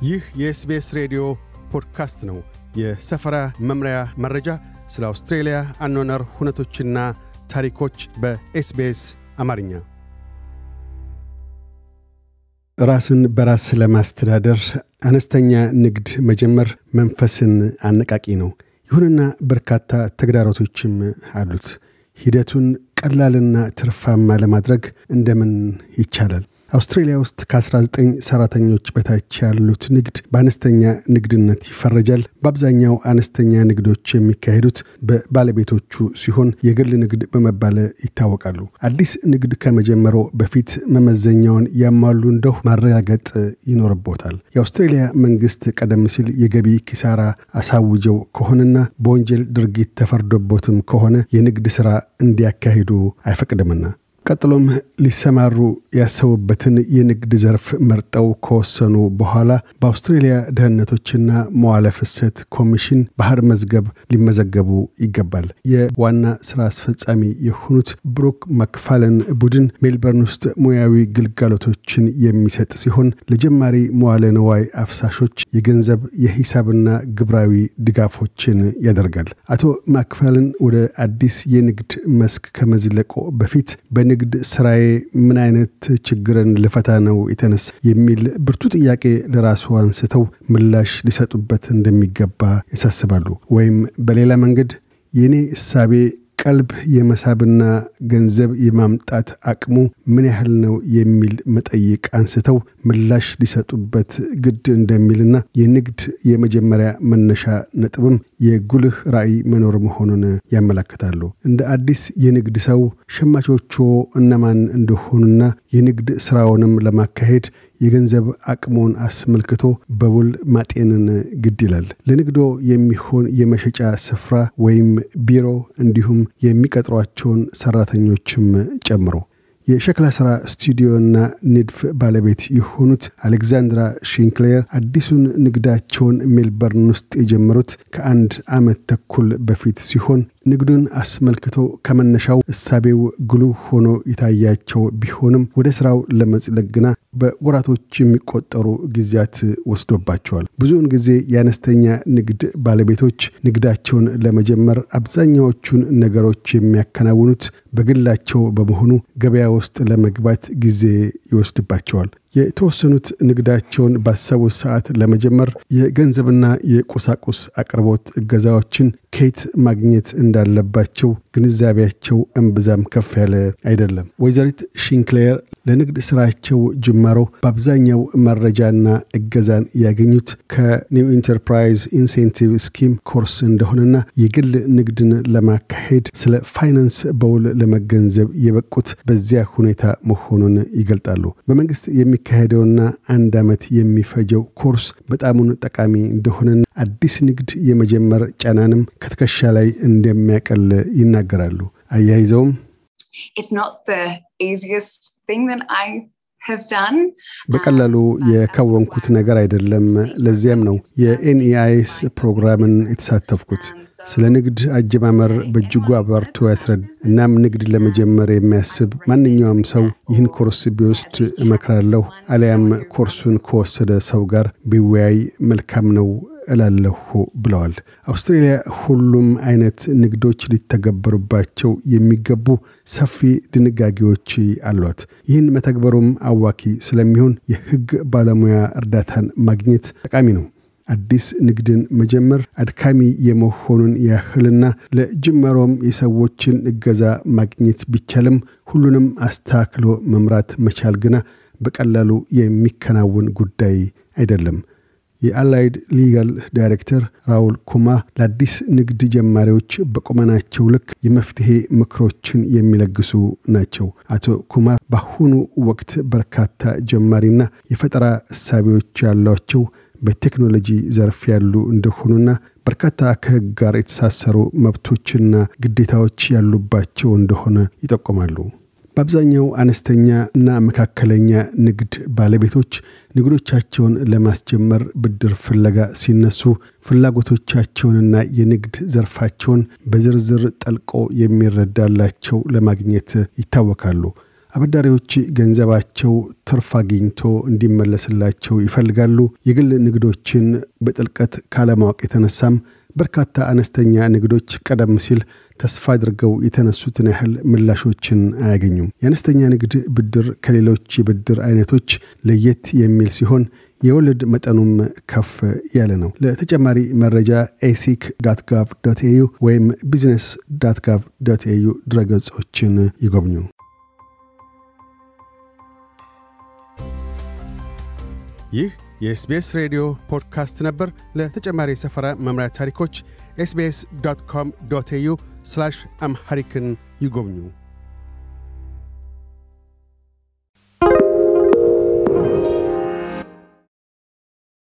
ይህ የ SBS ሬዲዮ ፖድካስት ነው። የሰፈራ መምሪያ መረጃ፣ ስለ አውስትሬልያ አኗኗር ሁነቶችና ታሪኮች በ SBS አማርኛ። ራስን በራስ ለማስተዳደር አነስተኛ ንግድ መጀመር መንፈስን አነቃቂ ነው። ይሁንና በርካታ ተግዳሮቶችም አሉት። ሂደቱን ቀላልና ትርፋማ ለማድረግ እንደምን ይቻላል? አውስትሬሊያ ውስጥ ከ19 ሰራተኞች በታች ያሉት ንግድ በአነስተኛ ንግድነት ይፈረጃል። በአብዛኛው አነስተኛ ንግዶች የሚካሄዱት በባለቤቶቹ ሲሆን የግል ንግድ በመባል ይታወቃሉ። አዲስ ንግድ ከመጀመሮ በፊት መመዘኛውን ያሟሉ እንደሁ ማረጋገጥ ይኖርቦታል። የአውስትሬሊያ መንግስት ቀደም ሲል የገቢ ኪሳራ አሳውጀው ከሆነና በወንጀል ድርጊት ተፈርዶቦትም ከሆነ የንግድ ሥራ እንዲያካሂዱ አይፈቅድምና ቀጥሎም ሊሰማሩ ያሰቡበትን የንግድ ዘርፍ መርጠው ከወሰኑ በኋላ በአውስትሬልያ ደህንነቶችና መዋለ ፍሰት ኮሚሽን ባህር መዝገብ ሊመዘገቡ ይገባል። የዋና ስራ አስፈጻሚ የሆኑት ብሩክ መክፋለን ቡድን ሜልበርን ውስጥ ሙያዊ ግልጋሎቶችን የሚሰጥ ሲሆን ለጀማሪ መዋለ ንዋይ አፍሳሾች የገንዘብ የሂሳብና ግብራዊ ድጋፎችን ያደርጋል። አቶ ማክፋለን ወደ አዲስ የንግድ መስክ ከመዝለቆ በፊት በንግድ ስራዬ ምን አይነት ችግርን ልፈታ ነው የተነሳ የሚል ብርቱ ጥያቄ ለራሱ አንስተው ምላሽ ሊሰጡበት እንደሚገባ ያሳስባሉ። ወይም በሌላ መንገድ የእኔ እሳቤ ቀልብ የመሳብና ገንዘብ የማምጣት አቅሙ ምን ያህል ነው የሚል መጠይቅ አንስተው ምላሽ ሊሰጡበት ግድ እንደሚልና የንግድ የመጀመሪያ መነሻ ነጥብም የጉልህ ራዕይ መኖር መሆኑን ያመላክታሉ። እንደ አዲስ የንግድ ሰው ሸማቾቹ እነማን እንደሆኑና የንግድ ስራውንም ለማካሄድ የገንዘብ አቅሞን አስመልክቶ በውል ማጤንን ግድ ይላል። ለንግዶ የሚሆን የመሸጫ ስፍራ ወይም ቢሮ እንዲሁም የሚቀጥሯቸውን ሰራተኞችም ጨምሮ የሸክላ ሥራ ስቱዲዮና ንድፍ ባለቤት የሆኑት አሌክዛንድራ ሽንክሌር አዲሱን ንግዳቸውን ሜልበርን ውስጥ የጀመሩት ከአንድ ዓመት ተኩል በፊት ሲሆን ንግዱን አስመልክቶ ከመነሻው እሳቤው ጉልህ ሆኖ የታያቸው ቢሆንም ወደ ሥራው ለመጽለቅ ግና በወራቶች የሚቆጠሩ ጊዜያት ወስዶባቸዋል። ብዙውን ጊዜ የአነስተኛ ንግድ ባለቤቶች ንግዳቸውን ለመጀመር አብዛኛዎቹን ነገሮች የሚያከናውኑት በግላቸው በመሆኑ ገበያ ውስጥ ለመግባት ጊዜ ይወስድባቸዋል። የተወሰኑት ንግዳቸውን ባሰቡት ሰዓት ለመጀመር የገንዘብና የቁሳቁስ አቅርቦት እገዛዎችን ከየት ማግኘት እንዳለባቸው ግንዛቤያቸው እምብዛም ከፍ ያለ አይደለም። ወይዘሪት ሽንክሌር ለንግድ ስራቸው ጅማሮ በአብዛኛው መረጃና እገዛን ያገኙት ከ New Enterprise Incentive Scheme ኮርስ እንደሆነና የግል ንግድን ለማካሄድ ስለ ፋይናንስ በውል ለመገንዘብ የበቁት በዚያ ሁኔታ መሆኑን ይገልጣሉ። በመንግስት የሚካሄደውና አንድ ዓመት የሚፈጀው ኮርስ በጣሙን ጠቃሚ እንደሆነና አዲስ ንግድ የመጀመር ጫናንም ከትከሻ ላይ እንደሚያቀል ይናገራሉ። አያይዘውም በቀላሉ የከወንኩት ነገር አይደለም። ለዚያም ነው የ NEIS ፕሮግራምን የተሳተፍኩት። ስለ ንግድ አጀማመር በእጅጉ አብራርቶ ያስረዳል። እናም ንግድ ለመጀመር የሚያስብ ማንኛውም ሰው ይህን ኮርስ ቢወስድ እመክራለሁ። አሊያም ኮርሱን ከወሰደ ሰው ጋር ቢወያይ መልካም ነው እላለሁ ብለዋል። አውስትሬልያ ሁሉም አይነት ንግዶች ሊተገበሩባቸው የሚገቡ ሰፊ ድንጋጌዎች አሏት። ይህን መተግበሩም አዋኪ ስለሚሆን የሕግ ባለሙያ እርዳታን ማግኘት ጠቃሚ ነው። አዲስ ንግድን መጀመር አድካሚ የመሆኑን ያህልና ለጅመሮም የሰዎችን እገዛ ማግኘት ቢቻልም ሁሉንም አስተካክሎ መምራት መቻል ግና በቀላሉ የሚከናውን ጉዳይ አይደለም። የአላይድ ሊጋል ዳይሬክተር ራውል ኩማ ለአዲስ ንግድ ጀማሪዎች በቁመናቸው ልክ የመፍትሄ ምክሮችን የሚለግሱ ናቸው። አቶ ኩማ በአሁኑ ወቅት በርካታ ጀማሪና የፈጠራ እሳቤዎች ያሏቸው በቴክኖሎጂ ዘርፍ ያሉ እንደሆኑና በርካታ ከሕግ ጋር የተሳሰሩ መብቶችና ግዴታዎች ያሉባቸው እንደሆነ ይጠቁማሉ። በአብዛኛው አነስተኛ እና መካከለኛ ንግድ ባለቤቶች ንግዶቻቸውን ለማስጀመር ብድር ፍለጋ ሲነሱ ፍላጎቶቻቸውንና የንግድ ዘርፋቸውን በዝርዝር ጠልቆ የሚረዳላቸው ለማግኘት ይታወቃሉ። አበዳሪዎች ገንዘባቸው ትርፍ አግኝቶ እንዲመለስላቸው ይፈልጋሉ። የግል ንግዶችን በጥልቀት ካለማወቅ የተነሳም በርካታ አነስተኛ ንግዶች ቀደም ሲል ተስፋ አድርገው የተነሱትን ያህል ምላሾችን አያገኙም። የአነስተኛ ንግድ ብድር ከሌሎች የብድር አይነቶች ለየት የሚል ሲሆን የወለድ መጠኑም ከፍ ያለ ነው። ለተጨማሪ መረጃ ASIC dot gov dot au ወይም business dot gov dot au ድረገጾችን ይጎብኙ። ይህ የ SBS ሬዲዮ ፖድካስት ነበር። ለተጨማሪ የሰፈራ መምሪያ ታሪኮች SBS dot com dot au Amharic ን ይጎብኙ።